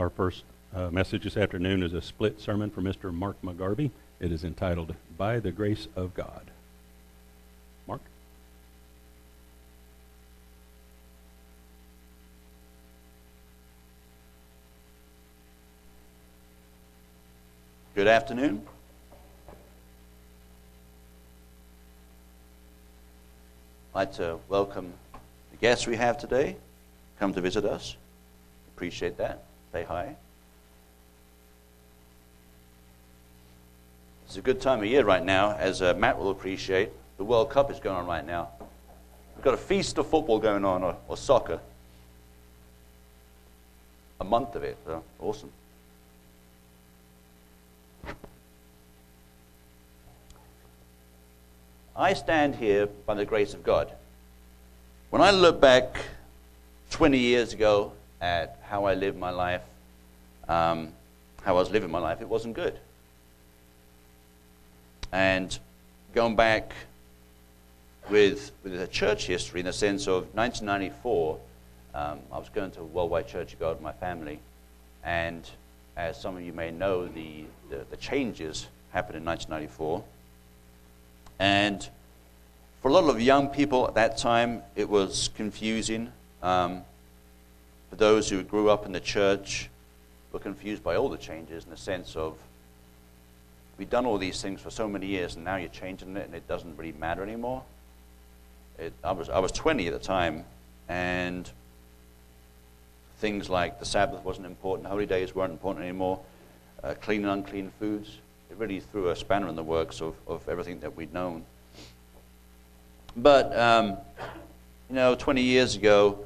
Our first uh, message this afternoon is a split sermon from Mr. Mark McGarvey. It is entitled, By the Grace of God. Mark? Good afternoon. I'd like to welcome the guests we have today. Come to visit us. Appreciate that. Say hi. It's a good time of year right now, as uh, Matt will appreciate. The World Cup is going on right now. We've got a feast of football going on, or, or soccer. A month of it, so awesome. I stand here by the grace of God. When I look back 20 years ago at how I lived my life, um, how I was living my life, it wasn't good. And going back with, with a church history in the sense of 1994, um, I was going to Worldwide Church of God with my family. And as some of you may know, the, the, the changes happened in 1994. And for a lot of young people at that time, it was confusing. Um, those who grew up in the church, were confused by all the changes in the sense of we've done all these things for so many years, and now you're changing it, and it doesn't really matter anymore. It, I, was, I was 20 at the time, and things like the Sabbath wasn't important, holy days weren't important anymore, uh, clean and unclean foods it really threw a spanner in the works of, of everything that we'd known. But, um, you know, 20 years ago,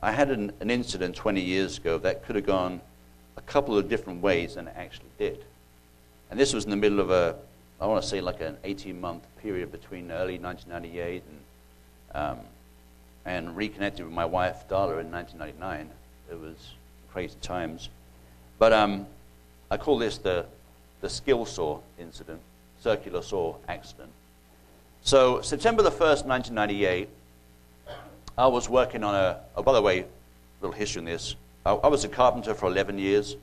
I, had an, an, incident 20 years ago that could have gone a couple of different ways than it actually did. And this was in the middle of a, I want to say like an 18 month period between early 1998 and, um, and reconnected with my wife, Darla, in 1999. It was crazy times. But um, I call this the, the skill saw incident, circular saw accident. So, September the 1st, 1998, I was working on a, oh, by the way, a little history on this. I, I was a carpenter for 11 years,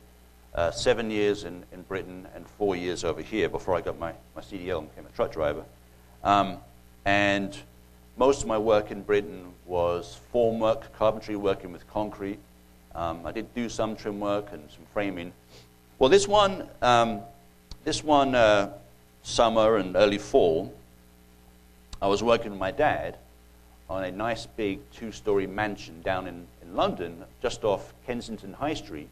uh, seven years in, in Britain, and four years over here before I got my, my CDL and became a truck driver. Um, and most of my work in Britain was formwork, carpentry, working with concrete. Um, I did do some trim work and some framing. Well, this one, um, this one uh, summer and early fall, I was working with my dad on a nice big two story mansion down in, in London, just off Kensington High Street.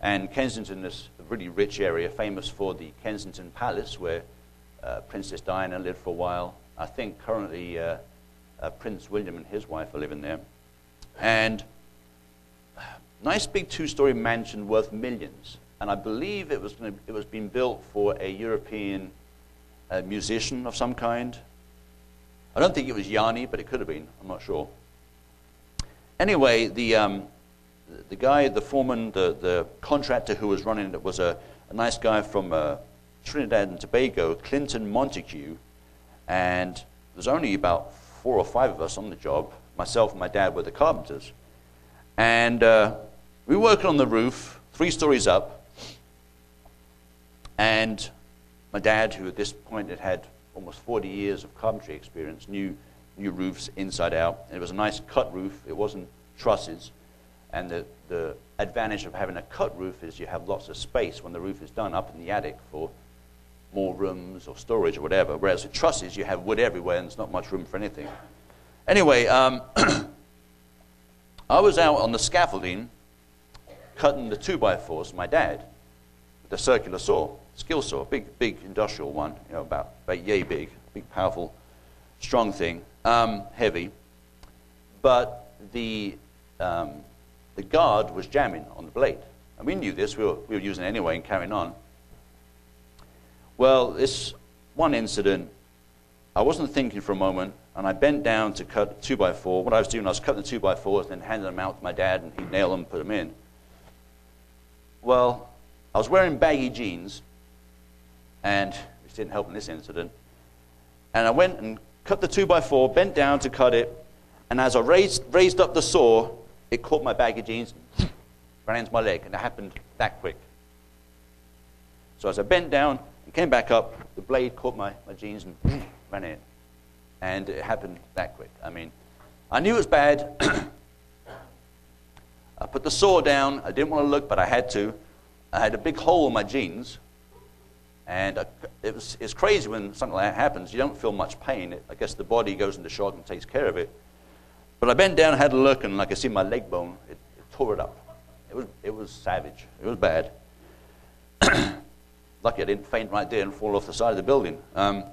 And Kensington is a really rich area, famous for the Kensington Palace, where uh, Princess Diana lived for a while. I think currently uh, uh, Prince William and his wife are living there. And nice big two story mansion worth millions and I believe it was, to, it was being built for a European uh, musician of some kind. I don't think it was Yanni, but it could have been. I'm not sure. Anyway, the, um, the guy, the foreman, the, the contractor who was running it was a, a nice guy from uh, Trinidad and Tobago, Clinton Montague, and there was only about four or five of us on the job. Myself and my dad were the carpenters. And uh, we were working on the roof, three stories up, and my dad, who at this point had had almost 40 years of carpentry experience, knew, knew roofs inside out. And it was a nice cut roof, it wasn't trusses. And the, the advantage of having a cut roof is you have lots of space when the roof is done up in the attic for more rooms or storage or whatever. Whereas with trusses, you have wood everywhere and there's not much room for anything. Anyway, um, I was out on the scaffolding cutting the two by fours, my dad, with a circular saw skill saw, a big, big industrial one, you know, about, about yay big, big, powerful, strong thing, um, heavy. But the, um, the guard was jamming on the blade. And we knew this, we were, we were using it anyway and carrying on. Well, this one incident, I wasn't thinking for a moment, and I bent down to cut two by four. What I was doing, I was cutting the two by fours and then handing them out to my dad, and he'd nail them and put them in. Well, I was wearing baggy jeans, and which didn't help in this incident. And I went and cut the 2 by 4 bent down to cut it, and as I raised, raised up the saw, it caught my baggy jeans, ran into my leg, and it happened that quick. So as I bent down and came back up, the blade caught my, my jeans and ran in. And it happened that quick. I mean, I knew it was bad. I put the saw down. I didn't want to look, but I had to. I had a big hole in my jeans. And it was, it's crazy when something like that happens. You don't feel much pain. I guess the body goes into shock and takes care of it. But I bent down and had a look, and like I see my leg bone, it, it tore it up. It was, it was savage. It was bad. Lucky I didn't faint right there and fall off the side of the building. Um,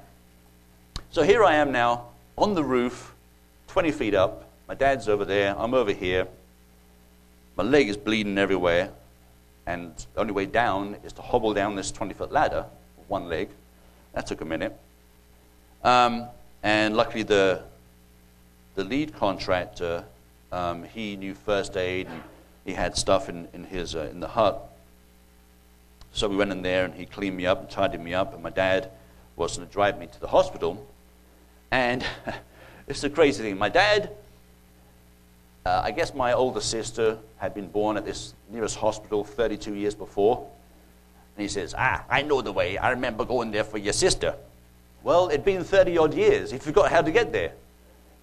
so here I am now on the roof, 20 feet up. My dad's over there. I'm over here. My leg is bleeding everywhere. And the only way down is to hobble down this 20 foot ladder one leg. That took a minute. Um, and luckily, the, the lead contractor, um, he knew first aid and he had stuff in, in, his, uh, in the hut. So we went in there and he cleaned me up and tidied me up. And my dad was going to drive me to the hospital. And it's a crazy thing. My dad, uh, I guess my older sister had been born at this nearest hospital 32 years before. And he says, Ah, I know the way. I remember going there for your sister. Well, it'd been 30 odd years. He forgot how to get there.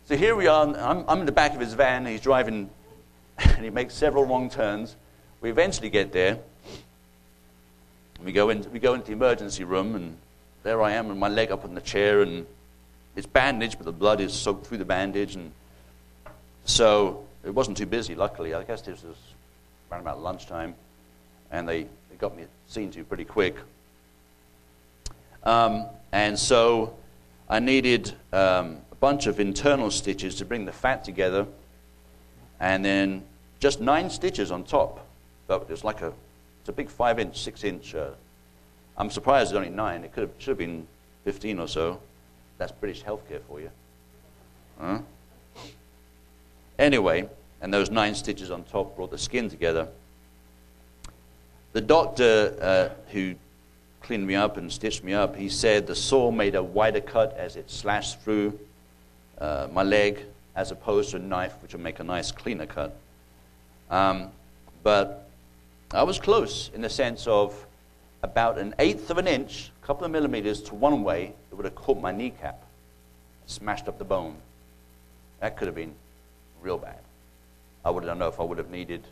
So here we are. I'm, I'm in the back of his van. He's driving, and he makes several wrong turns. We eventually get there. We go, in, we go into the emergency room, and there I am with my leg up on the chair, and it's bandaged, but the blood is soaked through the bandage. And so it wasn't too busy, luckily. I guess this was around about lunchtime, and they, they got me seen to pretty quick. Um, and so I needed um, a bunch of internal stitches to bring the fat together, and then just nine stitches on top. But it's like a, it's a big five inch, six inch. Uh, I'm surprised it's only nine. It could have, should have been 15 or so. That's British healthcare for you. Huh? Anyway, and those nine stitches on top brought the skin together. The doctor uh, who cleaned me up and stitched me up, he said the saw made a wider cut as it slashed through uh, my leg as opposed to a knife, which would make a nice cleaner cut. Um, but I was close in the sense of about an eighth of an inch, a couple of millimeters to one way, it would have caught my kneecap, smashed up the bone. That could have been real bad. I would not know if I would have needed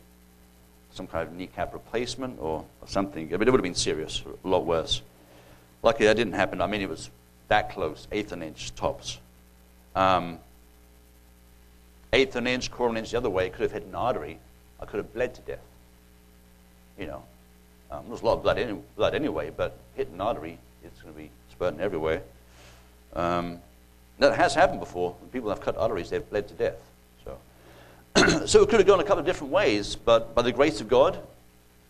some kind of kneecap replacement or, something. But it would have been serious, a lot worse. Luckily, that didn't happen. I mean, it was that close, eighth an inch tops. Um, eighth an inch, quarter an inch the other way, could have hit an artery. I could have bled to death. You know, um, there's a lot of blood, any, blood anyway, but hit an artery, it's going to be spurting everywhere. Um, that has happened before. When people have cut arteries, they've bled to death. so it could have gone a couple of different ways, but by the grace of God,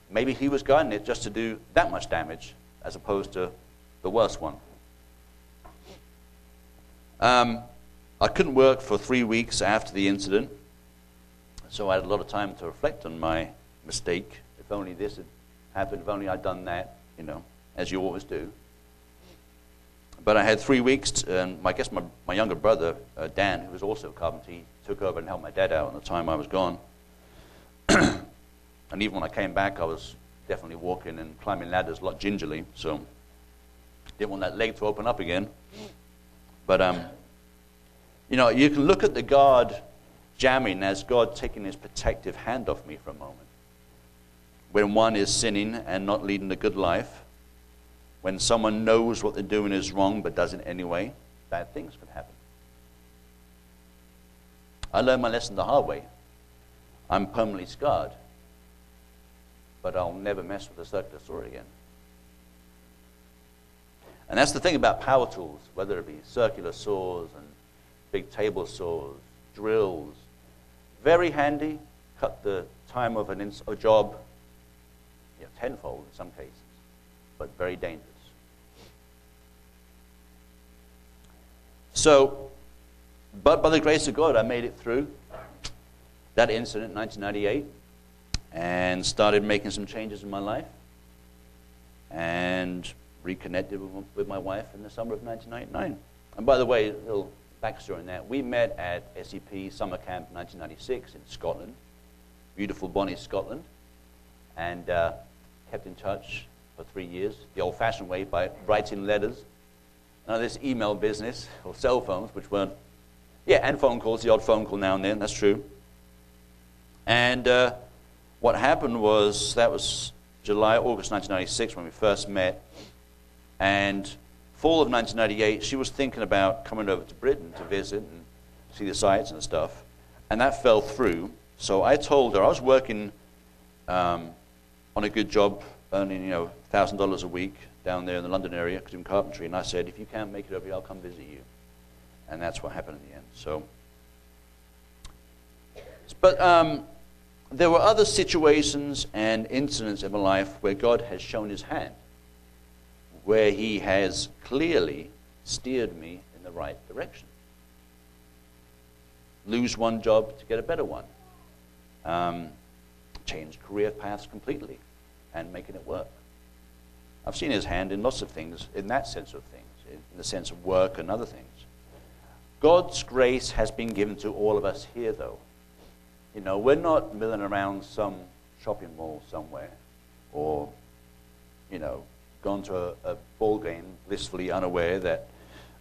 maybe He was guiding it just to do that much damage as opposed to the worst one. Um, I couldn't work for three weeks after the incident, so I had a lot of time to reflect on my mistake. If only this had happened, if only I'd done that, you know, as you always do. But I had three weeks, and I guess my, my younger brother, uh, Dan, who was also a carpenter, he took over and helped my dad out at the time I was gone. and even when I came back, I was definitely walking and climbing ladders a lot gingerly, so didn't want that leg to open up again. But, um, you know, you can look at the God jamming as God taking his protective hand off me for a moment. When one is sinning and not leading a good life, when someone knows what they're doing is wrong but does it anyway, bad things can happen. I learned my lesson the hard way. I'm permanently scarred, but I'll never mess with a circular saw again. And that's the thing about power tools, whether it be circular saws and big table saws, drills. Very handy, cut the time of an ins- a job you know, tenfold in some cases, but very dangerous. So, but by the grace of God, I made it through that incident in 1998 and started making some changes in my life and reconnected with, my wife in the summer of 1999. And by the way, a little backstory on that. We met at SEP Summer Camp 1996 in Scotland, beautiful Bonnie, Scotland. and uh, kept in touch for three years, the old fashioned way, by writing letters. Of this email business or cell phones, which weren't. Yeah, and phone calls, the odd phone call now and then, that's true. And uh, what happened was that was July, August 1996 when we first met. And fall of 1998, she was thinking about coming over to Britain to visit and see the sights and stuff. And that fell through. So I told her I was working um, on a good job, earning you know thousand dollars a week down there in the London area doing carpentry. And I said, if you can't make it over here, I'll come visit you. And that's what happened in the end. So, but um, there were other situations and incidents in my life where God has shown His hand, where He has clearly steered me in the right direction. Lose one job to get a better one. Um, change career paths completely and making it work. I've seen his hand in lots of things, in that sense of things, in the sense of work and other things. God's grace has been given to all of us here, though. You know, we're not milling around some shopping mall somewhere or, you know, gone to a, a ball game blissfully unaware that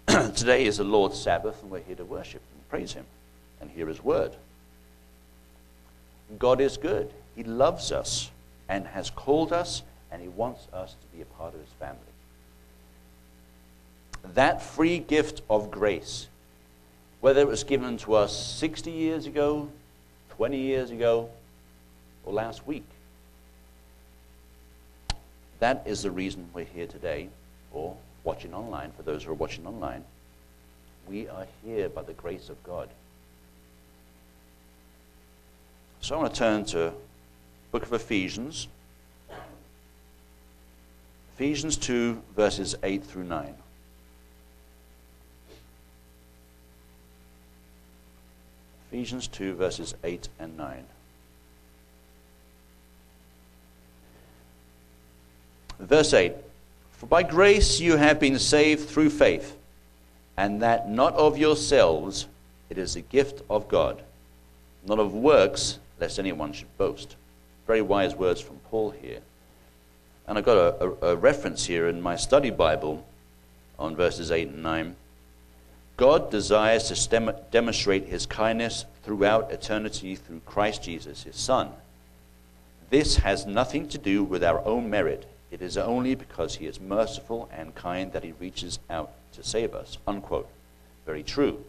today is the Lord's Sabbath and we're here to worship and praise Him and hear His word. God is good. He loves us and has called us, and He wants us to be a part of His family. That free gift of grace, whether it was given to us 60 years ago, 20 years ago, or last week, that is the reason we're here today, or watching online, for those who are watching online. We are here by the grace of God. So I want to turn to book of Ephesians. Ephesians 2, verses 8 through 9. Ephesians 2, verses 8 and 9. Verse 8 For by grace you have been saved through faith, and that not of yourselves, it is a gift of God, not of works, lest anyone should boast. Very wise words from Paul here. And I've got a, a, a reference here in my study Bible on verses 8 and 9. God desires to stem, demonstrate his kindness throughout eternity through Christ Jesus, his Son. This has nothing to do with our own merit. It is only because he is merciful and kind that he reaches out to save us. Unquote. Very true.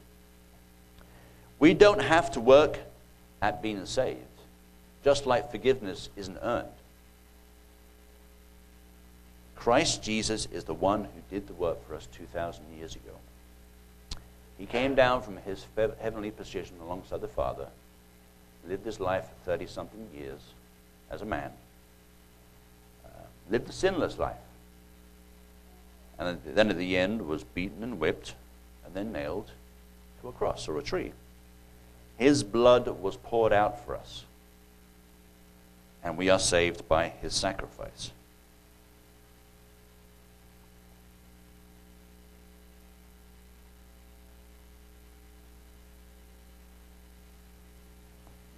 We don't have to work at being saved, just like forgiveness isn't earned. Christ Jesus is the one who did the work for us 2,000 years ago. He came down from his heavenly position alongside the Father, lived his life for 30 something years as a man, uh, lived a sinless life, and then at the end was beaten and whipped and then nailed to a cross or a tree. His blood was poured out for us, and we are saved by his sacrifice.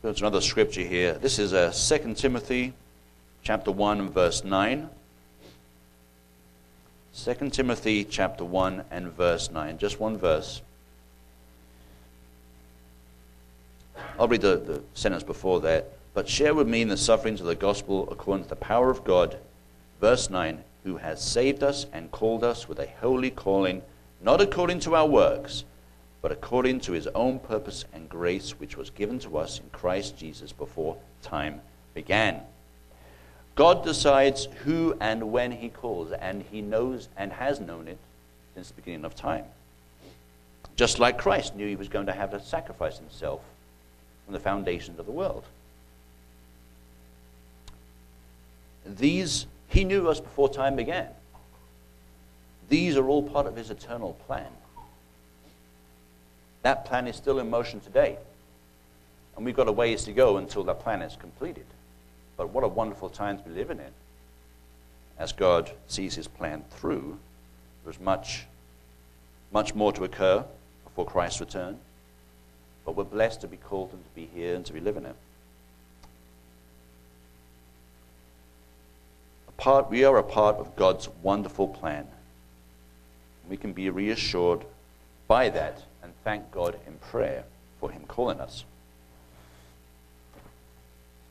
There's another scripture here. This is uh, 2 Timothy chapter 1 and verse 9. 2 Timothy chapter 1 and verse 9. Just one verse. I'll read the, the sentence before that. But share with me in the sufferings of the gospel according to the power of God. Verse 9 Who has saved us and called us with a holy calling, not according to our works, but according to his own purpose and grace, which was given to us in Christ Jesus before time began. God decides who and when he calls, and he knows and has known it since the beginning of time. Just like Christ knew he was going to have to sacrifice himself from the foundations of the world. These, he knew us before time began. These are all part of his eternal plan. That plan is still in motion today. And we've got a ways to go until that plan is completed. But what a wonderful time to be living in. As God sees his plan through, there's much, much more to occur before Christ's return. But we're blessed to be called and to be here and to be living in it. part, we are a part of God's wonderful plan. We can be reassured by that and thank God in prayer for Him calling us.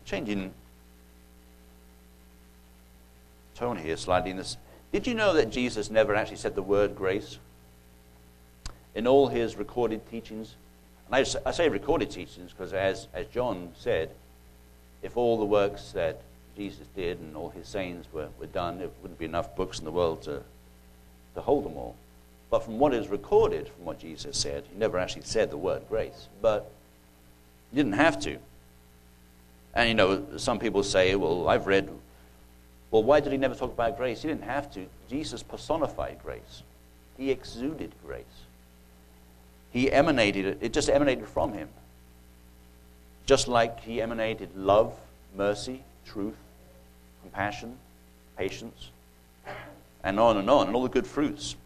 Changing tone here slightly in this. Did you know that Jesus never actually said the word grace? In all his recorded teachings, and I, I say recorded teachings because, as, as John said, if all the works that Jesus did and all his sayings were, were done, it wouldn't be enough books in the world to, to hold them all. But from what is recorded, from what Jesus said, he never actually said the word grace, but he didn't have to. And you know, some people say, well, I've read, well, why did he never talk about grace? He didn't have to. Jesus personified grace, he exuded grace. He emanated it, it just emanated from him. Just like he emanated love, mercy, truth, compassion, patience, and on and on, and all the good fruits.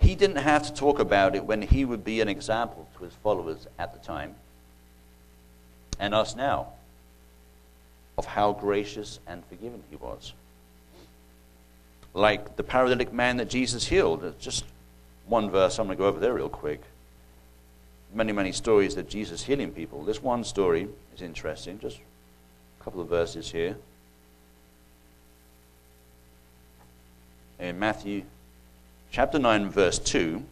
He didn't have to talk about it when he would be an example to his followers at the time and us now of how gracious and forgiving he was. Like the paralytic man that Jesus healed. Just one verse, I'm going to go over there real quick. Many, many stories that Jesus healing people. This one story is interesting. Just a couple of verses here. In Matthew chapter 9, verse 2,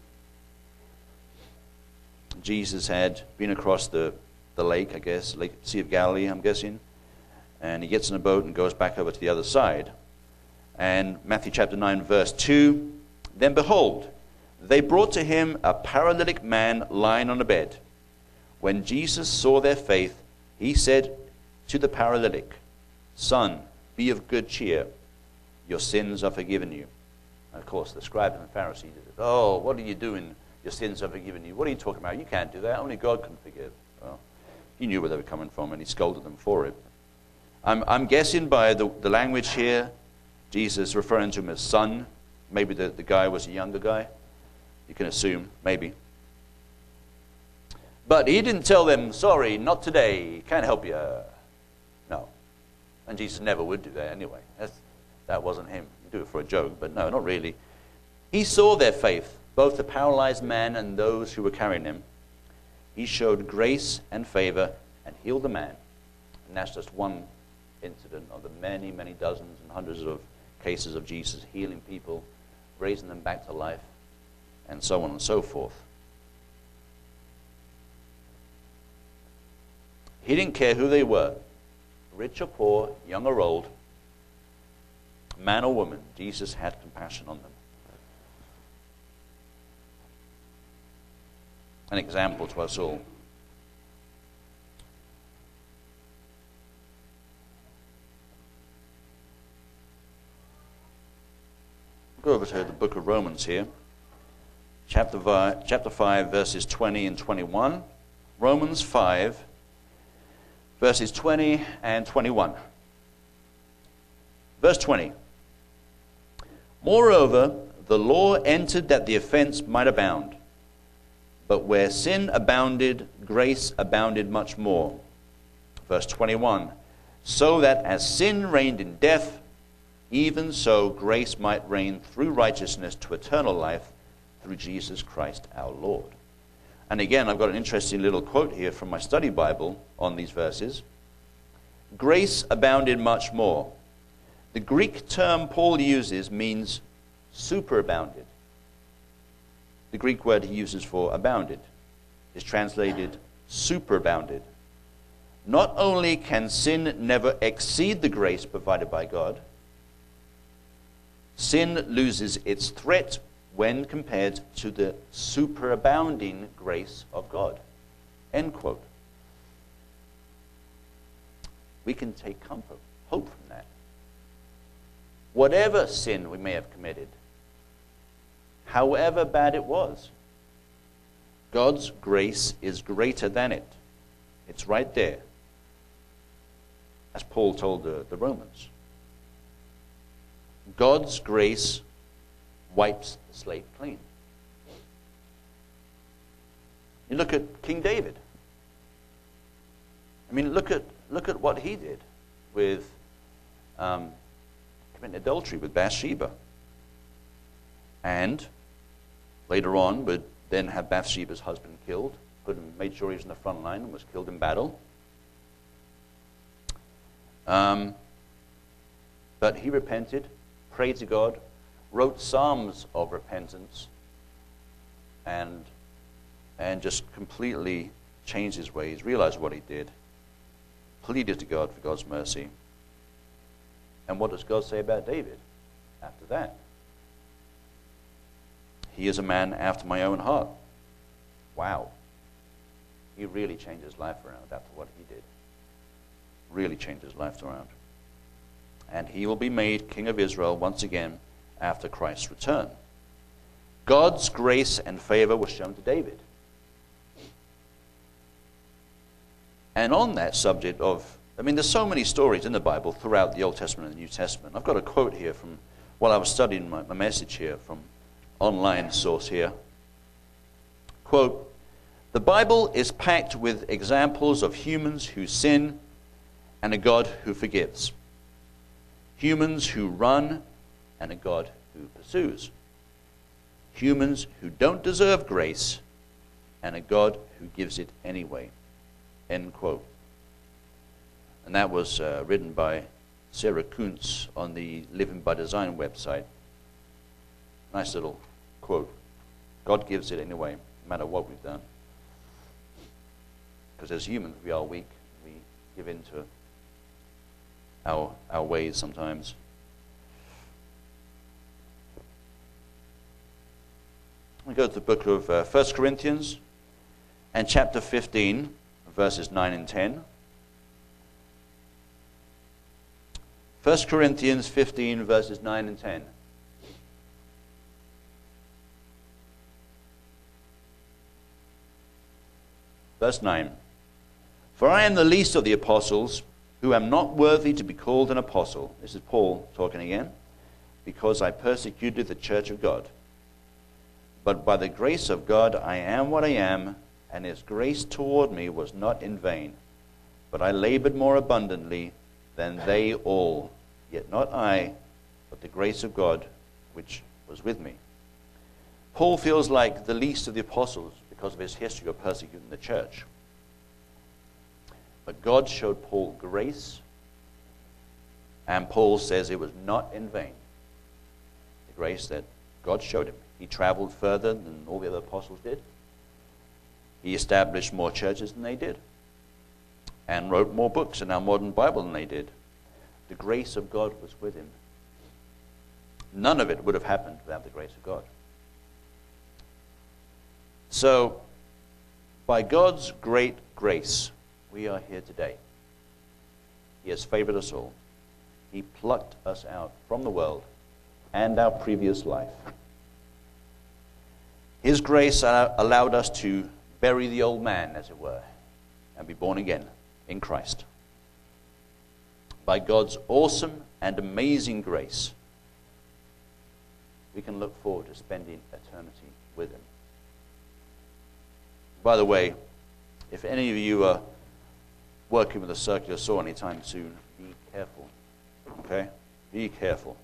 Jesus had been across the the lake, I guess, Lake Sea of Galilee, I'm guessing. And he gets in a boat and goes back over to the other side. And Matthew chapter 9, verse 2 Then behold, they brought to him a paralytic man lying on a bed. When Jesus saw their faith, he said to the paralytic, Son, be of good cheer. Your sins are forgiven you. And of course, the scribes and the Pharisees did it. Oh, what are you doing? Your sins are forgiven you. What are you talking about? You can't do that. Only God can forgive. Well, he knew where they were coming from and he scolded them for it. I'm, I'm guessing by the, the language here, Jesus referring to him as son. Maybe the, the guy was a younger guy. You can assume, maybe. But he didn't tell them, sorry, not today, can't help you. No. And Jesus never would do that anyway. That's, that wasn't him. Do it for a joke, but no, not really. He saw their faith, both the paralyzed man and those who were carrying him. He showed grace and favor and healed the man. And that's just one incident of the many, many dozens and hundreds of cases of Jesus healing people, raising them back to life, and so on and so forth. He didn't care who they were rich or poor, young or old, man or woman. Jesus had compassion on them. an example to us all. Go over to the book of Romans here, chapter 5, chapter 5, verses 20 and 21. Romans 5, verses 20 and 21. Verse 20. Moreover, the law entered that the offense might abound. But where sin abounded, grace abounded much more. Verse 21 So that as sin reigned in death, even so grace might reign through righteousness to eternal life through Jesus Christ our Lord. And again, I've got an interesting little quote here from my study Bible on these verses. Grace abounded much more. The Greek term Paul uses means superabounded. The Greek word he uses for abounded is translated superabounded. Not only can sin never exceed the grace provided by God, sin loses its threat when compared to the superabounding grace of God. End quote. We can take comfort, hope. Whatever sin we may have committed, however bad it was. God's grace is greater than it. It's right there. As Paul told the, the Romans. God's grace wipes the slate clean. You look at King David. I mean, look at, look at what he did with um, committing adultery with Bathsheba. And later on would then have Bathsheba's husband killed, put him, made sure he was in the front line and was killed in battle. Um, but he repented, prayed to God, wrote psalms of repentance, and, and just completely changed his ways, realized what he did, pleaded to God for God's mercy. And what does God say about David after that? He is a man after my own heart. Wow. He really changed his life around after what he did. Really changed his life around. And he will be made king of Israel once again after Christ's return. God's grace and favor was shown to David. And on that subject of, I mean, there's so many stories in the Bible throughout the Old Testament and the New Testament. I've got a quote here from, while I was studying my, my message here, from online source here. Quote, the Bible is packed with examples of humans who sin and a God who forgives, humans who run and a God who pursues, humans who don't deserve grace and a God who gives it anyway. End quote. And that was uh, written by Sarah Kuntz on the Living by Design website. Nice little quote. God gives it anyway, no matter what we've done. Because as humans, we are weak. We give in to our, our ways sometimes. We go to the book of uh, 1 Corinthians and chapter 15 verses 9 and 10. 1 Corinthians 15, verses 9 and 10. Verse 9 For I am the least of the apostles, who am not worthy to be called an apostle. This is Paul talking again. Because I persecuted the church of God. But by the grace of God I am what I am and his grace toward me was not in vain. But I labored more abundantly than they all, yet not I, but the grace of God which was with me. Paul feels like the least of the apostles because of his history of persecuting the church. But God showed Paul grace, and Paul says it was not in vain. The grace that God showed him. He traveled further than all the other apostles did. He established more churches than they did and wrote more books in our modern Bible than they did. The grace of God was with him. None of it would have happened without the grace of God. So, by God's great grace, we are here today. He has favored us all. He plucked us out from the world and our previous life. His grace allowed us to bury the old man, as it were, and be born again in Christ. By God's awesome and amazing grace, we can look forward to spending eternity with Him. By the way, if any of you are working with a circular saw anytime soon, be careful. Okay? Be careful.